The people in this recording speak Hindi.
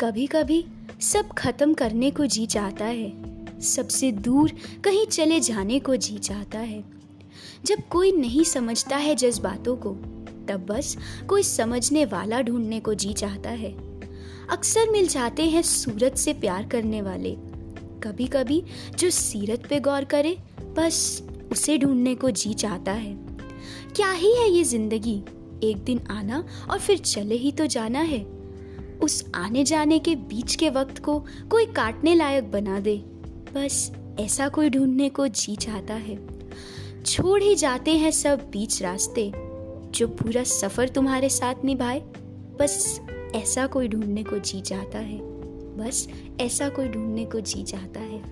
कभी कभी सब खत्म करने को जी चाहता है। सबसे दूर कहीं चले जाने को जी चाहता है। जब कोई नहीं समझता है जज्बातों को, तब बस कोई समझने वाला ढूँढने को जी चाहता है। अक्सर मिल जाते हैं सूरत से प्यार करने वाले। कभी कभी जो सीरत पे गौर करे, बस उसे ढूँढने को जी चाहता है। क्या ही है ये ज़िंदगी? एक दिन आना और फिर चले ही तो जाना है। उस आने जाने के बीच के वक्त को कोई काटने लायक बना दे। बस ऐसा कोई ढूँढने को जी चाहता है। छोड़ ही जाते हैं सब बीच रास्ते। जो पूरा सफ़र तुम्हारे साथ निभाए, बस ऐसा कोई ढूँढने को जी चाहता है। बस ऐसा कोई ढूँढने को जी चाहता है।